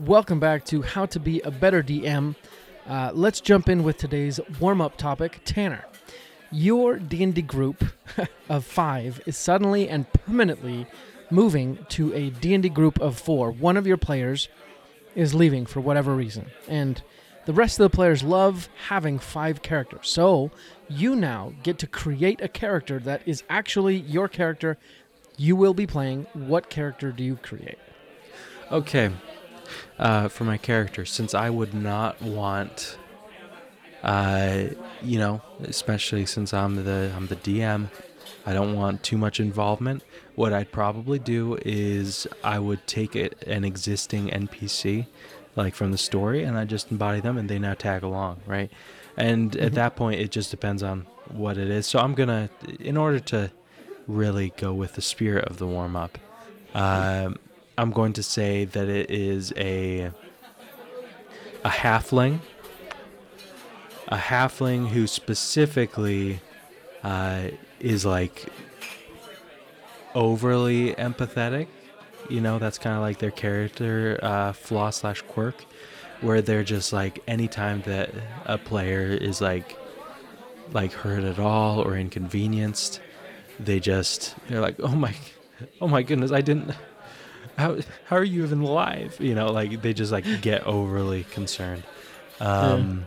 Welcome back to How to Be a Better DM. Uh, let's jump in with today's warm-up topic, Tanner. Your D&D group of 5 is suddenly and permanently moving to a D&D group of 4. One of your players is leaving for whatever reason, and the rest of the players love having 5 characters. So, you now get to create a character that is actually your character you will be playing. What character do you create? Okay. Uh, for my character, since I would not want, uh, you know, especially since I'm the I'm the DM, I don't want too much involvement. What I'd probably do is I would take it, an existing NPC, like from the story, and I just embody them, and they now tag along, right? And at that point, it just depends on what it is. So I'm gonna, in order to really go with the spirit of the warm up, um, I'm going to say that it is a a halfling, a halfling who specifically uh, is like overly empathetic. You know, that's kind of like their character uh, flaw slash quirk, where they're just like anytime that a player is like like hurt at all or inconvenienced, they just they're like, oh my, oh my goodness, I didn't. How how are you even alive? You know, like they just like get overly concerned. Um,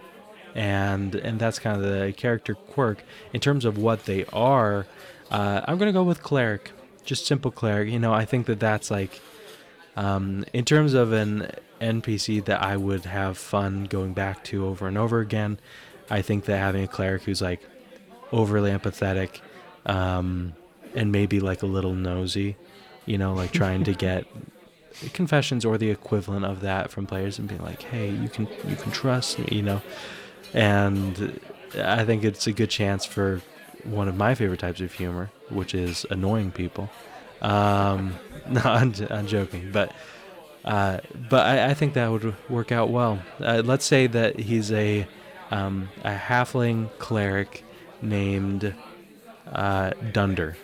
and and that's kind of the character quirk in terms of what they are. Uh, I'm gonna go with cleric, just simple cleric. You know, I think that that's like, um, in terms of an NPC that I would have fun going back to over and over again. I think that having a cleric who's like overly empathetic, um, and maybe like a little nosy, you know, like trying to get confessions or the equivalent of that from players and being like, "Hey, you can you can trust me," you know. And I think it's a good chance for one of my favorite types of humor, which is annoying people. Um, no, I'm, I'm joking, but uh, but I, I think that would work out well. Uh, let's say that he's a um, a halfling cleric named uh, Dunder.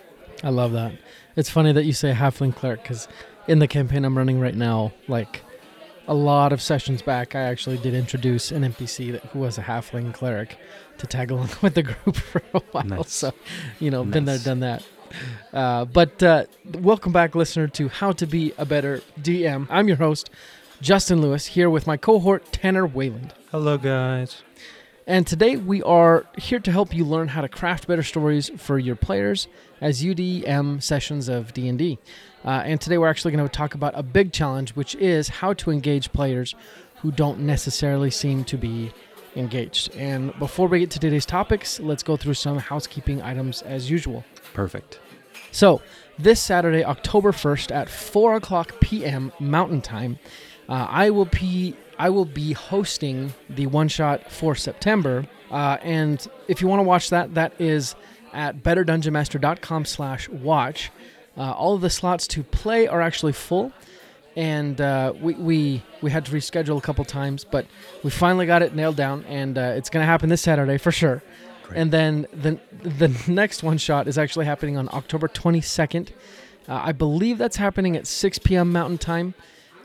I love that. It's funny that you say halfling cleric because in the campaign I'm running right now, like a lot of sessions back, I actually did introduce an NPC that, who was a halfling cleric to tag along with the group for a while. Nice. So, you know, been there, done that. Uh, but uh, welcome back, listener, to How to Be a Better DM. I'm your host, Justin Lewis, here with my cohort, Tanner Wayland. Hello, guys. And today we are here to help you learn how to craft better stories for your players as UDM sessions of D&D. Uh, and today we're actually going to talk about a big challenge, which is how to engage players who don't necessarily seem to be engaged. And before we get to today's topics, let's go through some housekeeping items as usual. Perfect. So, this Saturday, October 1st at 4 o'clock p.m. Mountain Time, uh, I will be I will be hosting the one shot for September. Uh, and if you want to watch that, that is at betterdungeonmaster.com slash watch. Uh, all of the slots to play are actually full. And uh, we, we we had to reschedule a couple times, but we finally got it nailed down, and uh, it's going to happen this Saturday for sure. Great. And then the the next one shot is actually happening on October 22nd. Uh, I believe that's happening at 6 p.m. Mountain Time.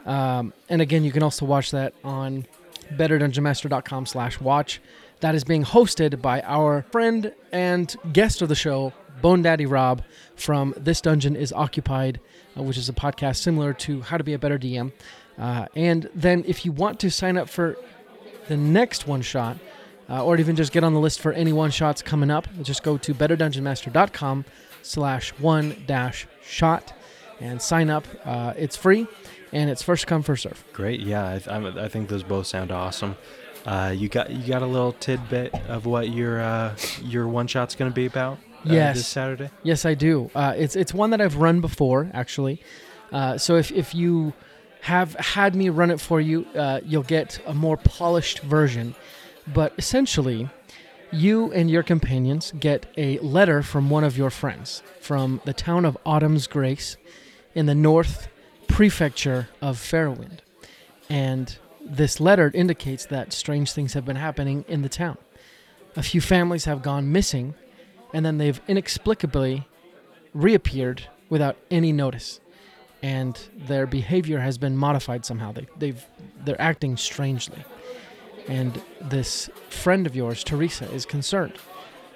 Um, and again, you can also watch that on betterdungeonmaster.com slash watch. That is being hosted by our friend and guest of the show, Bone Daddy Rob from This Dungeon is Occupied, uh, which is a podcast similar to How to Be a Better DM. Uh, and then if you want to sign up for the next one shot, uh, or even just get on the list for any one shots coming up, just go to betterdungeonmaster.com slash one dash shot and sign up. Uh, it's free and it's first come, first serve. Great. Yeah, I, th- I think those both sound awesome. Uh, you got you got a little tidbit of what your uh, your one shot's going to be about. Uh, Yes. This Saturday. Yes, I do. Uh, it's it's one that I've run before, actually. Uh, so if if you have had me run it for you, uh, you'll get a more polished version. But essentially, you and your companions get a letter from one of your friends from the town of Autumn's Grace in the north prefecture of Fairwind. And this letter indicates that strange things have been happening in the town. A few families have gone missing, and then they've inexplicably reappeared without any notice. and their behavior has been modified somehow. They, they've they're acting strangely, and this friend of yours, Teresa, is concerned,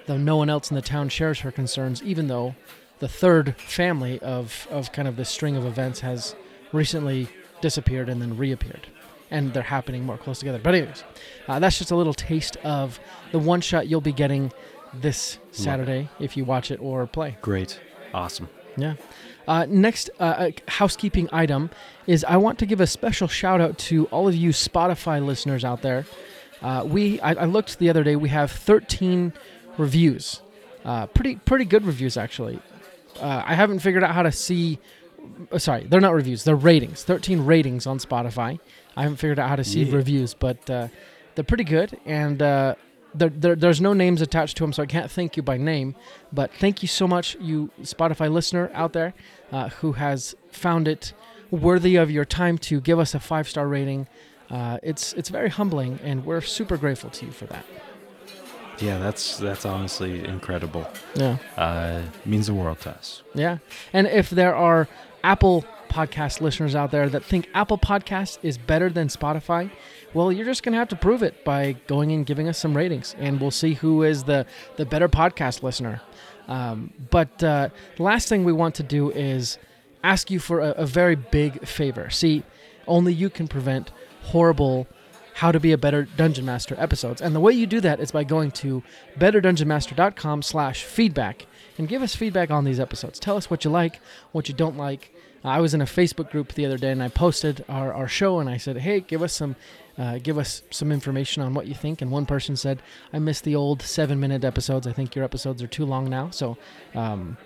though no one else in the town shares her concerns. Even though the third family of of kind of this string of events has recently disappeared and then reappeared, and they're happening more close together. But anyways, uh, that's just a little taste of the one shot you'll be getting this Saturday if you watch it or play. Great. Awesome. Yeah. Uh, next uh, uh, housekeeping item is I want to give a special shout out to all of you Spotify listeners out there. Uh, we I, I looked the other day. We have 13 reviews. Uh, pretty pretty good reviews actually. Uh, I haven't figured out how to see. Uh, sorry, they're not reviews. They're ratings. 13 ratings on Spotify. I haven't figured out how to see Yeah. reviews, but uh, they're pretty good. And uh, there, there, there's no names attached to them, so I can't thank you by name. But thank you so much, you Spotify listener out there uh, who has found it worthy of your time to give us a five star rating. Uh, it's it's very humbling, and we're super grateful to you for that. Yeah, that's that's honestly incredible. Yeah, Uh, means the world to us. yeah. And if there are Apple podcast listeners out there that think Apple Podcast is better than Spotify, well, you're just gonna have to prove it by going and giving us some ratings, and we'll see who is the the better podcast listener. Um, but uh, last thing we want to do is ask you for a, a very big favor. See, only you can prevent horrible how to be a better dungeon master episodes. And the way you do that is by going to betterdungeonmaster.com slash feedback and give us feedback on these episodes. Tell us what you like what you don't like. Uh, i was in a facebook group the other day and i posted our, our show and i said hey give us some uh, give us some information on what you think. And one person said i miss the old seven minute episodes. I think your episodes are too long now. So um,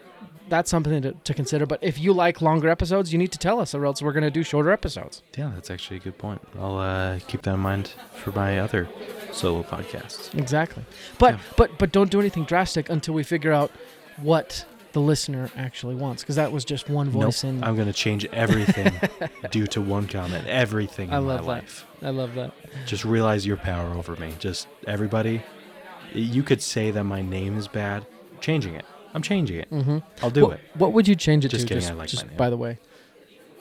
that's something to, to consider but if you like longer episodes you need to tell us or else we're going to do shorter episodes Yeah, that's actually a good point. I'll uh, keep that in mind for my other solo podcasts. Exactly. But Yeah. but but don't do anything drastic until we figure out what the listener actually wants because that was just one voice Nope, in I'm gonna change everything due to one comment. Everything in I love that. life. I love that. Just realize your power over me. Just everybody. You could say that my name is bad. Changing it. I'm changing it. Mm-hmm. I'll do what, it. What would you change it Just to? kidding, just I like just my name. by the way.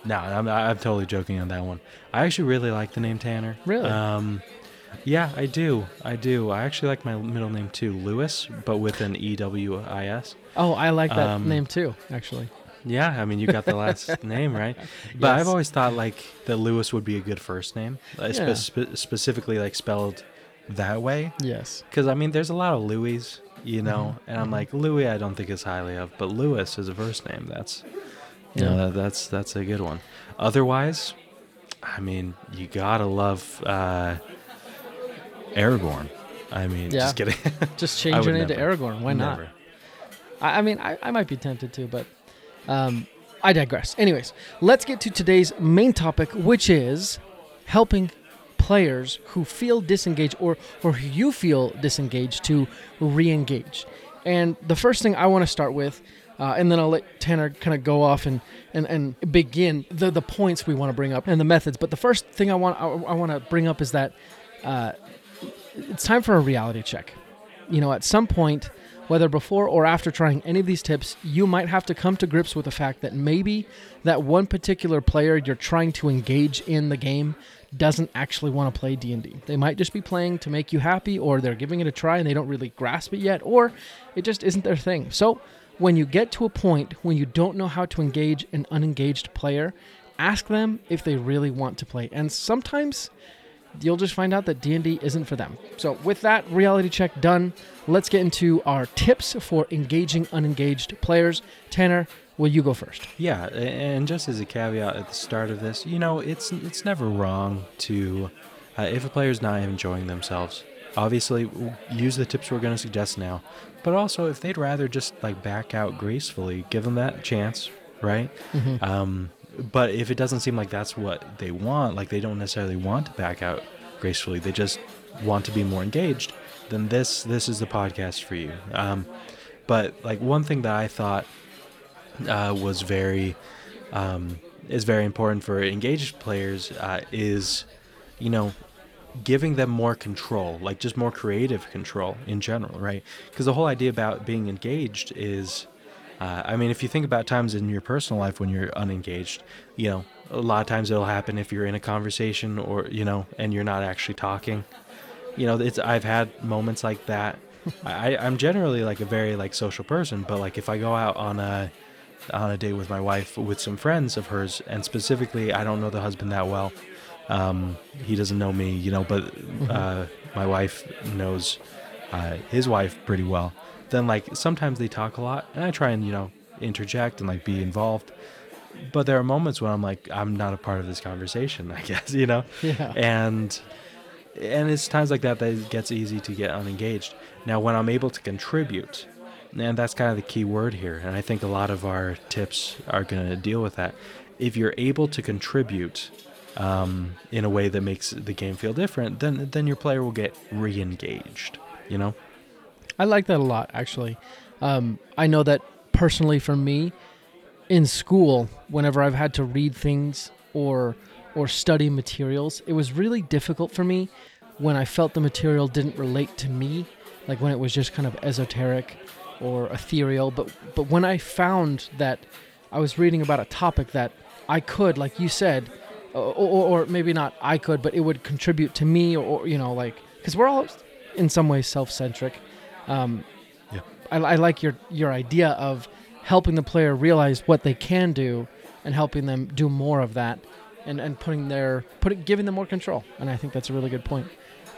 No, I'm, I'm totally joking on that one. I actually really like the name Tanner. Really? Um, yeah, I do. I do. I actually like my middle name too, Lewis, but with an E W I S. Oh, I like that Um, name too. Actually. Yeah, I mean you got the last name right, but Yes. I've always thought like that Lewis would be a good first name, Yeah. spe- specifically like spelled that way. Yes. Because I mean, there's a lot of Louis, you know, Mhm, and I'm like Louis. I don't think is highly of, but Lewis is a first name. That's you know Yeah. that, that's that's a good one. Otherwise, I mean, you gotta love uh, Aragorn. I mean, Yeah. just kidding. Just change your name to. Aragorn. Why not? I, I mean, I, I might be tempted to, but um, I digress. Anyways, let's get to today's main topic, which is helping players who feel disengaged or, or who you feel disengaged to re engage. And the first thing I want to start with, uh, and then I'll let Tanner kind of go off and, and, and begin the, the points we want to bring up and the methods. But the first thing I want I, I want to bring up is that uh, it's time for a reality check. You know, at some point, whether before or after trying any of these tips, you might have to come to grips with the fact that maybe that one particular player you're trying to engage in the game doesn't actually want to play D&D. They might just be playing to make you happy or they're giving it a try and they don't really grasp it yet or it just isn't their thing. So, when you get to a point when you don't know how to engage an unengaged player, ask them if they really want to play. And sometimes you'll just find out that D&D isn't for them. So with that reality check done, let's get into our tips for engaging unengaged players. Tanner, will you go first? Yeah, and just as a caveat at the start of this, you know, it's it's never wrong to, uh, if a player's not enjoying themselves, obviously use the tips we're going to suggest now. But also, if they'd rather just like back out gracefully, give them that chance, right? Mm-hmm. Um, but if it doesn't seem like that's what they want, like they don't necessarily want to back out gracefully, they just want to be more engaged, then this this is the podcast for you. Um, but like one thing that I thought uh, was very um, is very important for engaged players uh, is you know giving them more control like just more creative control in general right because the whole idea about being engaged is Uh, I mean, if you think about times in your personal life when you're unengaged, you know, a lot of times it'll happen if you're in a conversation or you know, and you're not actually talking. You know, it's I've had moments like that. I, I'm generally like a very like social person, but like if I go out on a on a date with my wife with some friends of hers, and specifically I don't know the husband that well. Um, he doesn't know me, you know, but uh, my wife knows uh, his wife pretty well. Then like sometimes they talk a lot, and I try and you know interject and like be involved. But there are moments when I'm like I'm not a part of this conversation. I guess you know, Yeah. and and it's times like that that it gets easy to get unengaged. Now, when I'm able to contribute, and that's kind of the key word here, and I think a lot of our tips are going to deal with that. If you're able to contribute um, in a way that makes the game feel different, then then your player will get re-engaged. You know? I like that a lot, actually. Um, I know that personally for me, in school, whenever I've had to read things or or study materials, it was really difficult for me when I felt the material didn't relate to me, like when it was just kind of esoteric or ethereal. But but when I found that I was reading about a topic that I could, like you said, or, or, or maybe not I could, but it would contribute to me, or, or you know, like because we're all in some ways self-centric. Um, Yeah. I, I like your your idea of helping the player realize what they can do and helping them do more of that, and and putting their putting giving them more control. And I think that's a really good point.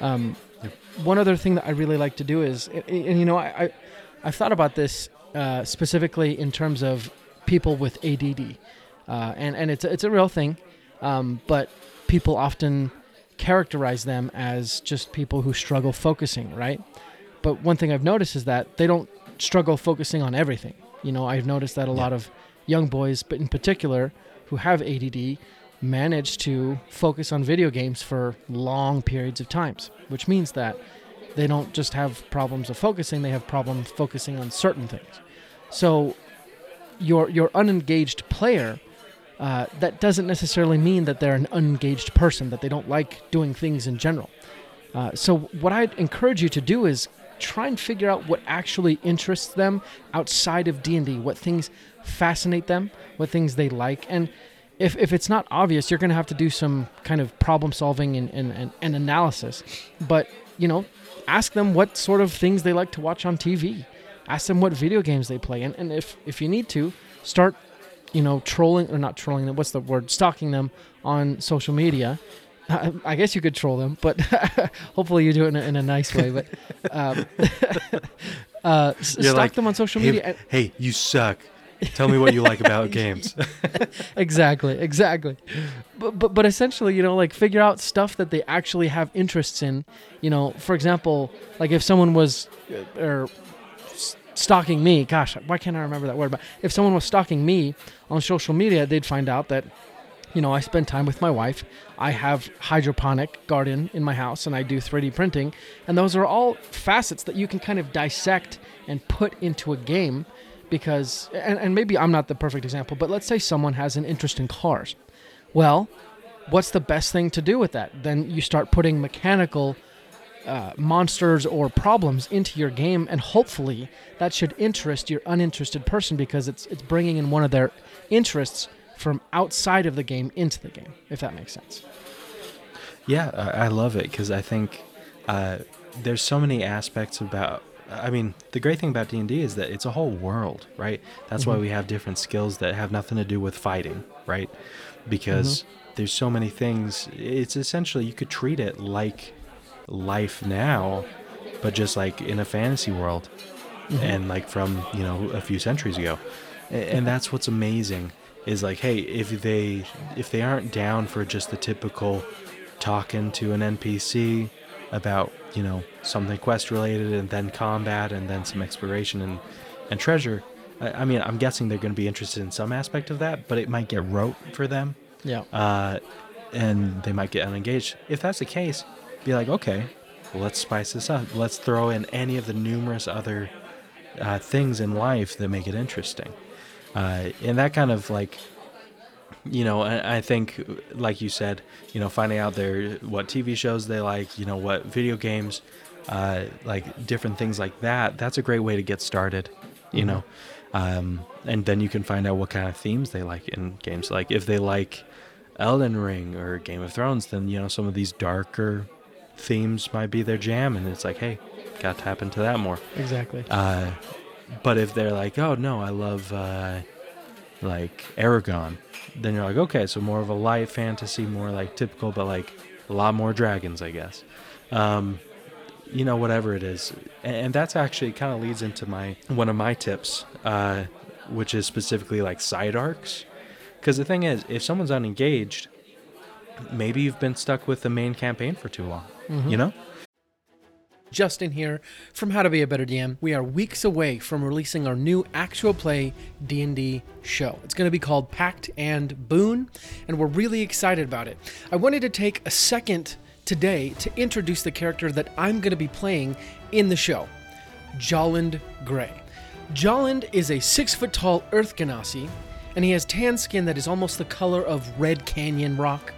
Um, Yep. One other thing that I really like to do is, and, and you know, I, I I've thought about this uh, specifically in terms of people with ADD, uh, and and it's a, it's a real thing, um, but people often characterize them as just people who struggle focusing, right? But one thing I've noticed is that they don't struggle focusing on everything. You know, I've noticed that a Yeah. lot of young boys, but in particular, who have ADD, manage to focus on video games for long periods of times, which means that they don't just have problems of focusing; they have problems focusing on certain things. So, your your unengaged player, uh, that doesn't necessarily mean that they're an unengaged person, that they don't like doing things in general. Uh, so, what I'd encourage you to do is try and figure out what actually interests them outside of D&D, what things fascinate them, what things they like, and if, if it's not obvious, you're going to have to do some kind of problem solving and, and, and, and analysis. But, you know, ask them what sort of things they like to watch on TV. Ask them what video games they play. And, and if, if you need to, start, you know, trolling, or not trolling them, what's the word? Stalking them on social media. I, I guess you could troll them, but hopefully you do it in a, in a nice way. But um, uh, stalk like, them on social Hey, media. and- hey, you suck. Tell me what you like about games. exactly, exactly. But, but but essentially, you know, like figure out stuff that they actually have interests in. You know, for example, like if someone was uh, or stalking me, gosh, why can't I remember that word? But if someone was stalking me on social media, they'd find out that you know, I spend time with my wife. I have hydroponic garden in my house and I do 3D printing. And those are all facets that you can kind of dissect and put into a game because, and, and maybe I'm not the perfect example, but let's say someone has an interest in cars. Well, what's the best thing to do with that? Then you start putting mechanical uh, monsters or problems into your game, and hopefully that should interest your uninterested person because it's it's bringing in one of their interests from outside of the game into the game, if that makes sense. Yeah, I, love it because I think uh, there's so many aspects about. I mean, the great thing about D and D is that it's a whole world, right? That's why Mhm. we have different skills that have nothing to do with fighting, right? Because there's so many things. It's essentially you could treat it like life now, but just like in a fantasy world, and like from you know a few centuries ago, and that's what's amazing is like, hey, if they if they aren't down for just the typical talking to an NPC about you know something quest related and then combat and then some exploration and and treasure. I, I mean, I'm guessing they're going to be interested in some aspect of that, but it might get rote for them, Yeah. uh, and they might get unengaged. If that's the case, be like, okay, well, let's spice this up. Let's throw in any of the numerous other uh, things in life that make it interesting, uh, and that kind of like you know I, I think like you said you know finding out their what tv shows they like you know what video games uh, like different things like that that's a great way to get started you Mhm. know um, and then you can find out what kind of themes they like in games. Like if they like Elden Ring or Game of Thrones, then you know some of these darker themes might be their jam, and it's like, hey, got to tap into that more. Exactly. Uh, but if they're like, oh no, I love uh, like Eragon, then you're like, okay, so more of a light fantasy, more like typical, but like a lot more dragons, I guess. Um, you know, whatever it is, and, and that's actually kind of leads into my one of my tips, uh, which is specifically like side arcs. Because the thing is, if someone's unengaged, maybe you've been stuck with the main campaign for too long. You know? Justin here from How to Be a Better DM. We are weeks away from releasing our new actual play D&D show. It's going to be called Pact and Boon, and we're really excited about it. I wanted to take a second today to introduce the character that I'm going to be playing in the show, Jolland Gray. Jolland is a six foot tall Earth Genasi, and he has tan skin that is almost the color of Red Canyon rock.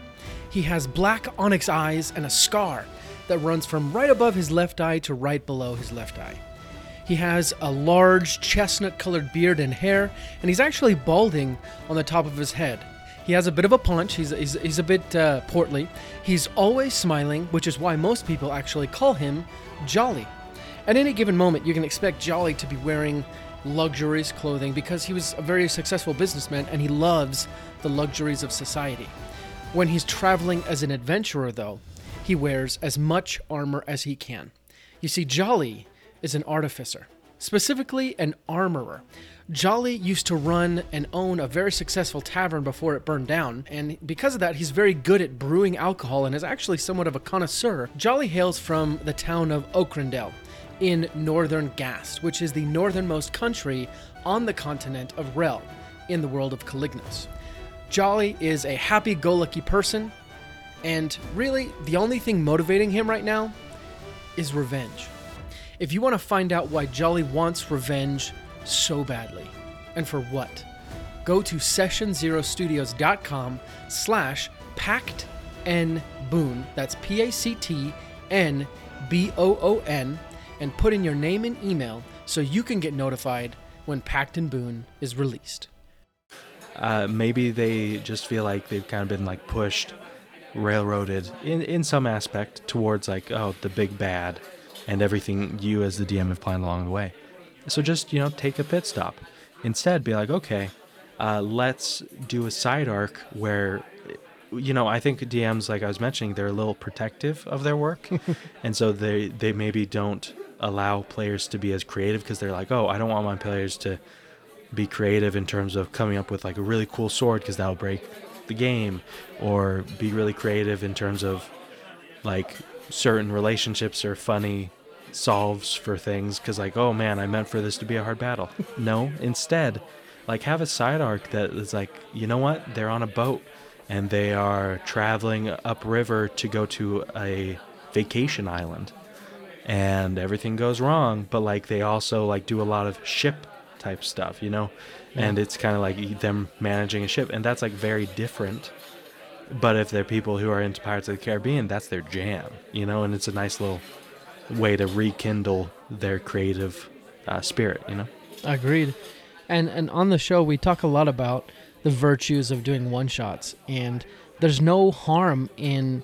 He has black onyx eyes and a scar that runs from right above his left eye to right below his left eye. He has a large chestnut colored beard and hair, and he's actually balding on the top of his head. He has a bit of a punch, he's, he's, he's a bit uh, portly. He's always smiling, which is why most people actually call him Jolly. At any given moment, you can expect Jolly to be wearing luxurious clothing because he was a very successful businessman and he loves the luxuries of society. When he's traveling as an adventurer, though, he wears as much armor as he can. You see, Jolly is an artificer, specifically an armorer. Jolly used to run and own a very successful tavern before it burned down, and because of that, he's very good at brewing alcohol and is actually somewhat of a connoisseur. Jolly hails from the town of Okrendel in northern Gast, which is the northernmost country on the continent of Rel in the world of Calignos. Jolly is a happy go lucky person, and really, the only thing motivating him right now is revenge. If you want to find out why Jolly wants revenge so badly, and for what, go to sessionzerostudios.com slash pact n that's P-A-C-T-N-B-O-O-N, and put in your name and email so you can get notified when Pact and is released. uh, maybe they just feel like they've kind of been like pushed, railroaded in in some aspect towards like oh the big bad, and everything you as the DM have planned along the way. So just you know take a pit stop. Instead, be like okay, uh, let's do a side arc where. You know, I think DMs, like I was mentioning, they're a little protective of their work, and so they they maybe don't allow players to be as creative because they're like, oh, I don't want my players to be creative in terms of coming up with like a really cool sword because that'll break the game or be really creative in terms of like certain relationships or funny solves for things. Because like oh man i meant for this to be a hard battle. No instead like have a side arc that is like you know what? They're on a boat and they are traveling upriver to go to a vacation island. And everything goes wrong but like they also like do a lot of ship type stuff you know and it's kind of like them managing a ship and that's like very different but if they're people who are into pirates of the caribbean that's their jam you know and it's a nice little way to rekindle their creative uh, spirit you know Agreed. And and on the show we talk a lot about the virtues of doing one shots and there's no harm in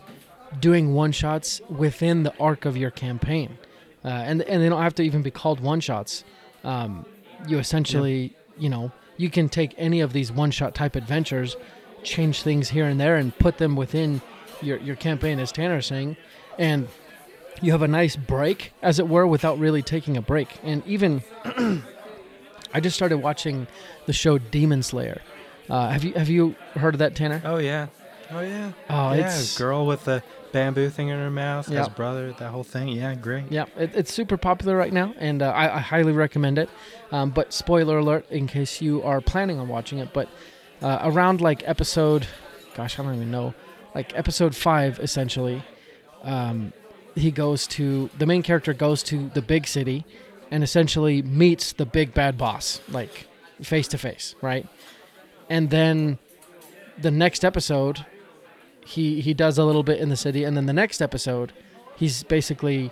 doing one shots within the arc of your campaign. Uh, and and they don't have to even be called one shots. Um, you essentially, you know, you can take any of these one shot type adventures, change things here and there, and put them within your your campaign, as Tanner's saying, and you have a nice break, as it were, without really taking a break. And even I just started watching the show Demon Slayer. Uh, have you have you heard of that, Tanner? oh yeah oh yeah Oh, yeah it's girl with the bamboo thing in her mouth Yep. a brother that whole thing yeah great yeah, it, it's super popular right now, and uh, I, I highly recommend it. Um, but spoiler alert, in case you are planning on watching it, but uh, around like episode, gosh, I don't even know, like episode five, essentially, um, he goes to the main character goes to the big city, and essentially meets the big bad boss, like face to face, right? And then the next episode, he he does a little bit in the city, and then the next episode, he's basically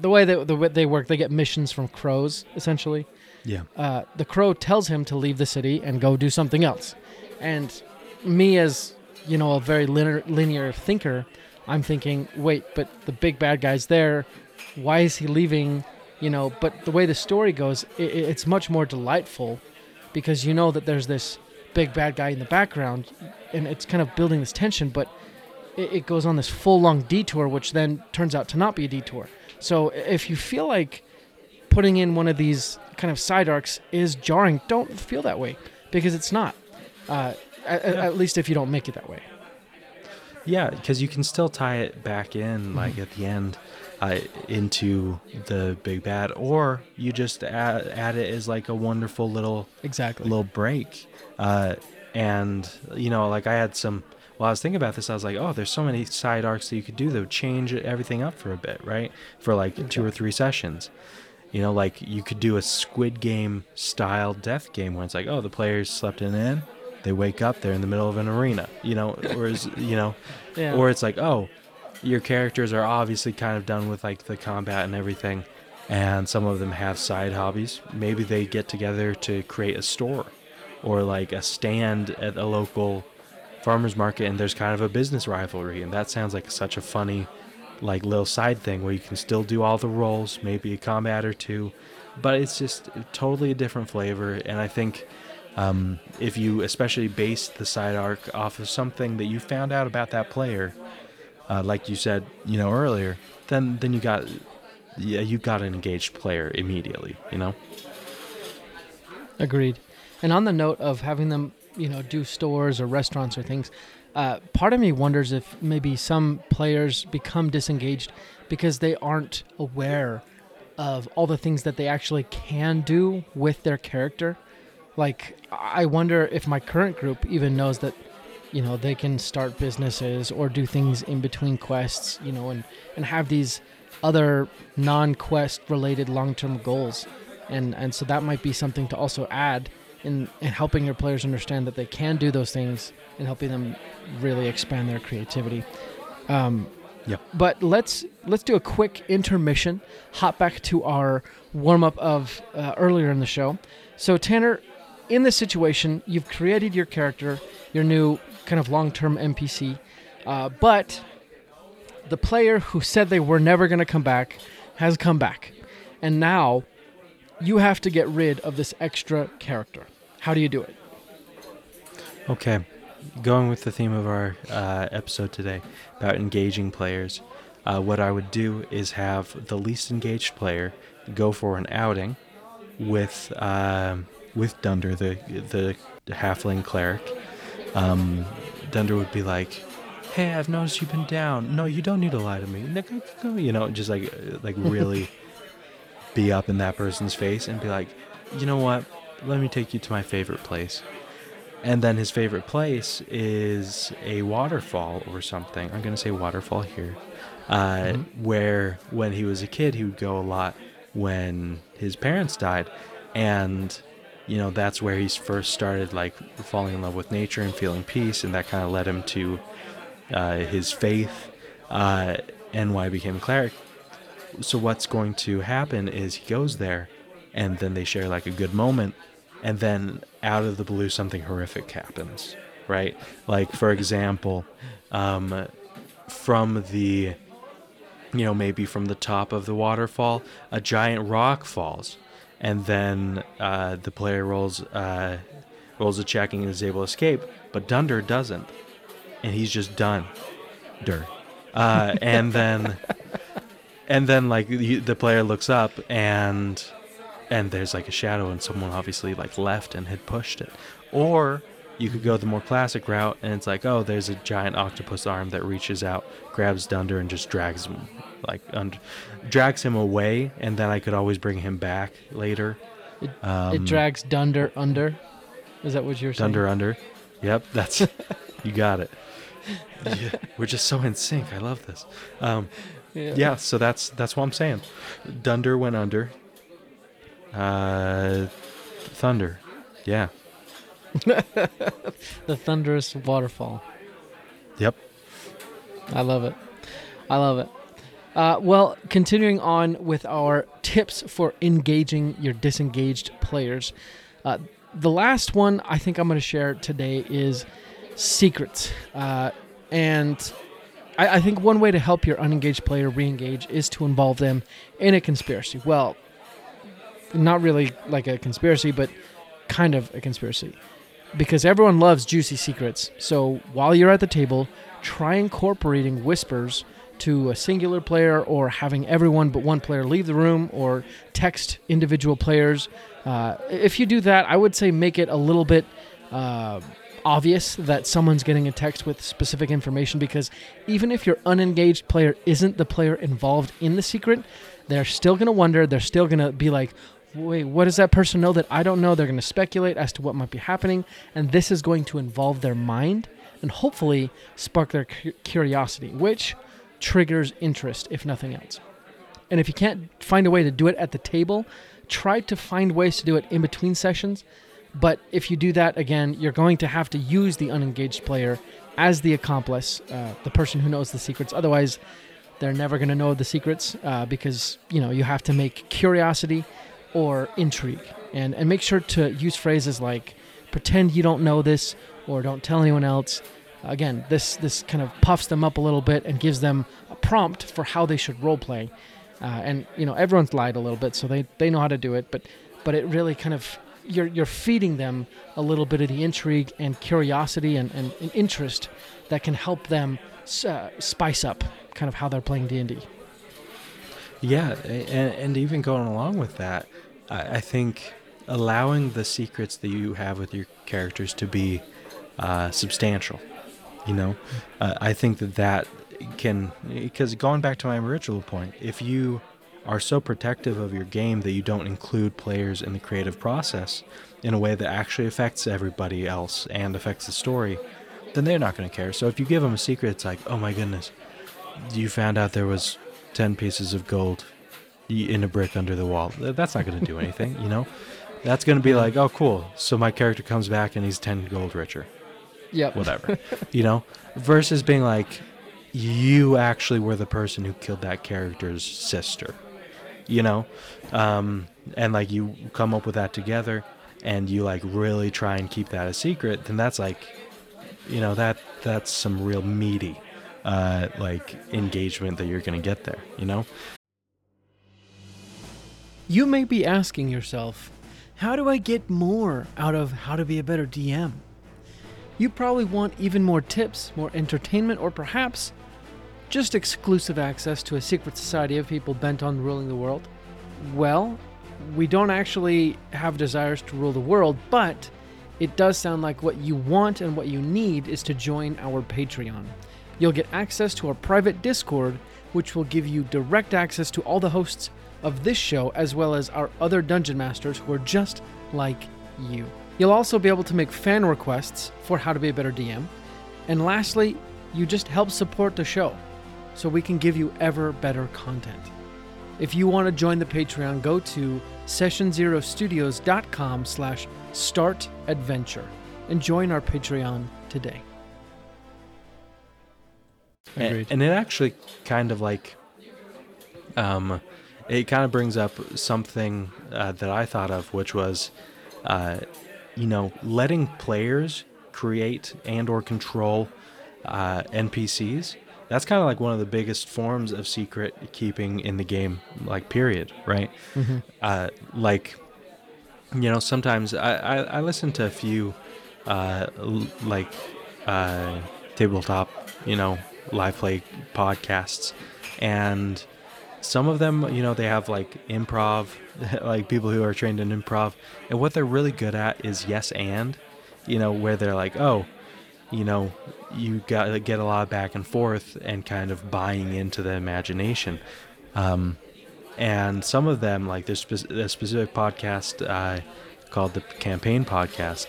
the way that the way they work. They get missions from crows, essentially, Yeah. uh, the crow tells him to leave the city and go do something else. And me, as you know, a very linear, linear thinker, I'm thinking, wait, but the big bad guy's there. Why is he leaving? You know, but the way the story goes, i i- it's much more delightful because you know that there's this big bad guy in the background, and it's kind of building this tension. But it, it goes on this full long detour, which then turns out to not be a detour. So if you feel like putting in one of these kind of side arcs is jarring, don't feel that way because it's not. Uh, at, Yeah. at least if you don't make it that way. Yeah, because you can still tie it back in, like at the end, uh, into the big bad, or you just add, add it as like a wonderful little Exactly. little break. Uh, and you know, like I had some. While I was thinking about this, I was like, oh, there's so many side arcs that you could do that would change everything up for a bit, right? For like two or three sessions. You know, like you could do a Squid Game style death game where it's like, oh, the players slept in an inn, they wake up, they're in the middle of an arena. You know, or is you know, Yeah. or it's like, oh, your characters are obviously kind of done with like the combat and everything, and some of them have side hobbies. Maybe they get together to create a store or like a stand at a local farmers market, and there's kind of a business rivalry, and that sounds like such a funny, like little side thing where you can still do all the roles, maybe a combat or two, but it's just totally a different flavor, and I think. Um, if you especially base the side arc off of something that you found out about that player, uh, like you said, you know earlier, then then you got yeah you got an engaged player immediately. You know. Agreed. And on the note of having them, you know, do stores or restaurants or things, uh, part of me wonders if maybe some players become disengaged because they aren't aware of all the things that they actually can do with their character. Like, I wonder if my current group even knows that, you know, they can start businesses or do things in between quests, you know, and, and have these other non quest related long term goals. And, and so that might be something to also add in, in helping your players understand that they can do those things and helping them really expand their creativity. Um, Yep. But let's let's do a quick intermission. Hop back to our warm up of uh, earlier in the show. So Tanner, in this situation, you've created your character, your new kind of long term NPC, uh, but the player who said they were never going to come back has come back, and now you have to get rid of this extra character. How do you do it? Okay, going with the theme of our uh, episode today about engaging players, uh, what I would do is have the least engaged player go for an outing with um, with Dunder, the the halfling cleric. Um, Dunder would be like, "Hey, I've noticed you've been down. No, you don't need to lie to me. Go- go," You know, just like like really be up in that person's face and be like, "You know what? Let me take you to my favorite place." And then his favorite place is a waterfall or something. I'm going to say waterfall here. Uh, Where when he was a kid, he would go a lot when his parents died. And, you know, that's where he first started like falling in love with nature and feeling peace. And that kind of led him to uh, his faith uh, and why he became a cleric. So what's going to happen is he goes there and then they share like a good moment and then out of the blue something horrific happens right like for example um, from the you know maybe from the top of the waterfall a giant rock falls and then uh, the player rolls uh, rolls a check and is able to escape but dunder doesn't. And he's just done. Dur. Uh, and then and then like the, the player looks up and and there's like a shadow and someone obviously like left and had pushed it. Or you could go the more classic route and it's like oh there's a giant octopus arm that reaches out grabs dunder and just drags him like und- drags him away and then i could always bring him back later. It, um, it drags Dunder under. Is that what you're saying? dunder under. Yep that's you got it. Yeah, we're just so in sync. I love this. Um, yeah so that's that's what i'm saying. Dunder went under. Uh thunder. Yeah The thunderous waterfall. yep I love it. I love it. Uh, well, continuing on with our tips for engaging your disengaged players. Uh, the last one I think I'm going to share today is secrets. Uh, and I, I think one way to help your unengaged player re engage is to involve them in a conspiracy. Well, not really like a conspiracy, but kind of a conspiracy. Because everyone loves juicy secrets. So while you're at the table, try incorporating whispers to a singular player or having everyone but one player leave the room or text individual players. Uh, if you do that, I would say make it a little bit uh, obvious that someone's getting a text with specific information because even if your unengaged player isn't the player involved in the secret, they're still going to wonder. They're still going to be like, wait, what does that person know that I don't know? They're going to speculate as to what might be happening, and this is going to involve their mind and hopefully spark their curiosity, which triggers interest, if nothing else. And if you can't find a way to do it at the table, try to find ways to do it in between sessions. But if you do that, again, you're going to have to use the unengaged player as the accomplice, uh, the person who knows the secrets. Otherwise, they're never going to know the secrets uh, because you know you have to make curiosity or intrigue, and and make sure to use phrases like "pretend you don't know this" or "don't tell anyone else." Again, this this kind of puffs them up a little bit and gives them a prompt for how they should role play. Uh, and you know everyone's lied a little bit, so they, they know how to do it. But but it really kind of you're you're feeding them a little bit of the intrigue and curiosity and, and, and interest that can help them uh, spice up kind of how they're playing D and D. Yeah, and, and even going along with that, I, I think allowing the secrets that you have with your characters to be uh, substantial. You know, uh, I think that that can because going back to my original point, if you are so protective of your game that you don't include players in the creative process in a way that actually affects everybody else and affects the story, then they're not going to care. So if you give them a secret, it's like, oh my goodness, you found out there was 10 pieces of gold in a brick under the wall. That's not going to do anything, you know? That's going to be like, oh, cool. So my character comes back and he's 10 gold richer. Yep. Whatever. you know? Versus being like, you actually were the person who killed that character's sister you know um, and like you come up with that together and you like really try and keep that a secret then that's like you know that that's some real meaty uh, like engagement that you're gonna get there you know you may be asking yourself how do i get more out of how to be a better dm you probably want even more tips more entertainment or perhaps just exclusive access to a secret society of people bent on ruling the world? Well, we don't actually have desires to rule the world, but it does sound like what you want and what you need is to join our Patreon. You'll get access to our private Discord, which will give you direct access to all the hosts of this show, as well as our other dungeon masters who are just like you. You'll also be able to make fan requests for how to be a better DM. And lastly, you just help support the show so we can give you ever better content. If you want to join the Patreon, go to sessionzerostudios.com slash startadventure and join our Patreon today. And, and, it actually kind of like, um, it kind of brings up something uh, that I thought of, which was, uh, you know, letting players create and or control uh, NPCs that's kind of like one of the biggest forms of secret keeping in the game like period right mm-hmm. uh, like you know sometimes I, I, I listen to a few uh, like uh, tabletop you know live play podcasts and some of them you know they have like improv like people who are trained in improv and what they're really good at is yes and you know where they're like oh you know, you got to get a lot of back and forth and kind of buying into the imagination. Um, and some of them, like there's a specific podcast uh, called the Campaign Podcast.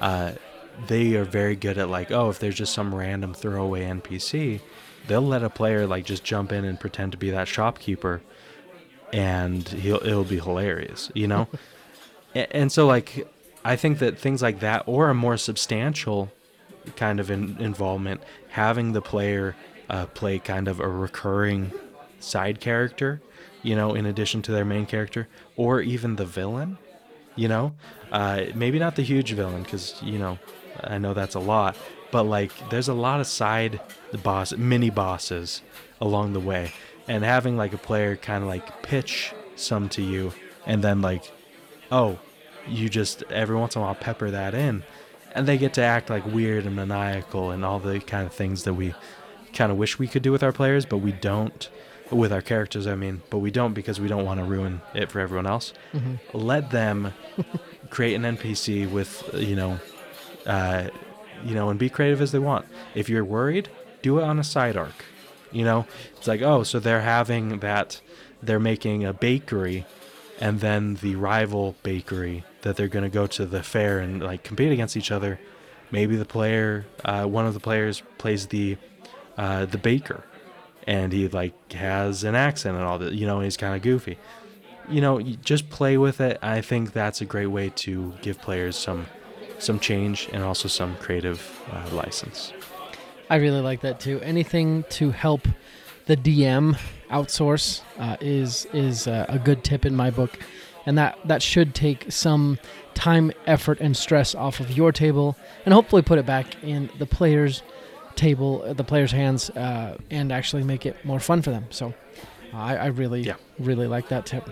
Uh, they are very good at like, oh, if there's just some random throwaway NPC, they'll let a player like just jump in and pretend to be that shopkeeper, and he'll it'll be hilarious, you know. and, and so like, I think that things like that or a more substantial kind of in, involvement, having the player uh, play kind of a recurring side character, you know, in addition to their main character, or even the villain, you know, uh, maybe not the huge villain because you know, I know that's a lot, but like there's a lot of side boss, mini bosses along the way, and having like a player kind of like pitch some to you, and then like, oh, you just every once in a while pepper that in, and they get to act like weird and maniacal and all the kind of things that we kind of wish we could do with our players, but we don't with our characters. I mean, but we don't because we don't want to ruin it for everyone else. Mm-hmm. Let them create an NPC with you know, uh, you know, and be creative as they want. If you're worried, do it on a side arc. You know, it's like oh, so they're having that, they're making a bakery, and then the rival bakery that they're going to go to the fair and like compete against each other. Maybe the player, uh, one of the players plays the uh, the baker, and he like has an accent and all that. You know, he's kind of goofy. You know, you just play with it. I think that's a great way to give players some some change and also some creative uh, license. I really like that too. Anything to help the DM outsource uh, is is uh, a good tip in my book, and that that should take some time, effort, and stress off of your table, and hopefully put it back in the players' table, uh, the players' hands, uh, and actually make it more fun for them. So, I, I really Yeah. really like that tip.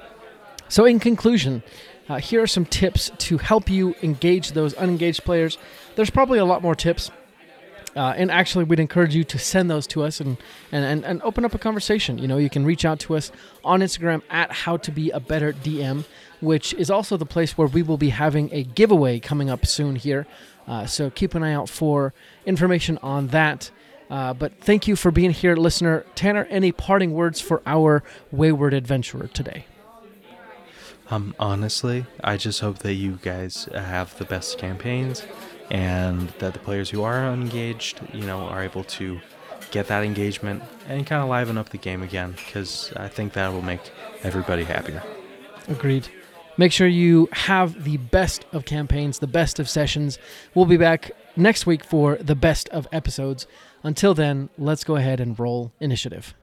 So, in conclusion, uh, here are some tips to help you engage those unengaged players. There's probably a lot more tips. Uh, and actually, we'd encourage you to send those to us and, and, and, and open up a conversation. You know, you can reach out to us on Instagram at How to Be a Better DM, which is also the place where we will be having a giveaway coming up soon here. Uh, so keep an eye out for information on that. Uh, but thank you for being here, listener. Tanner, any parting words for our wayward adventurer today? Um, honestly, I just hope that you guys have the best campaigns and that the players who are engaged, you know, are able to get that engagement and kind of liven up the game again because I think that will make everybody happier. Agreed. Make sure you have the best of campaigns, the best of sessions. We'll be back next week for the best of episodes. Until then, let's go ahead and roll initiative.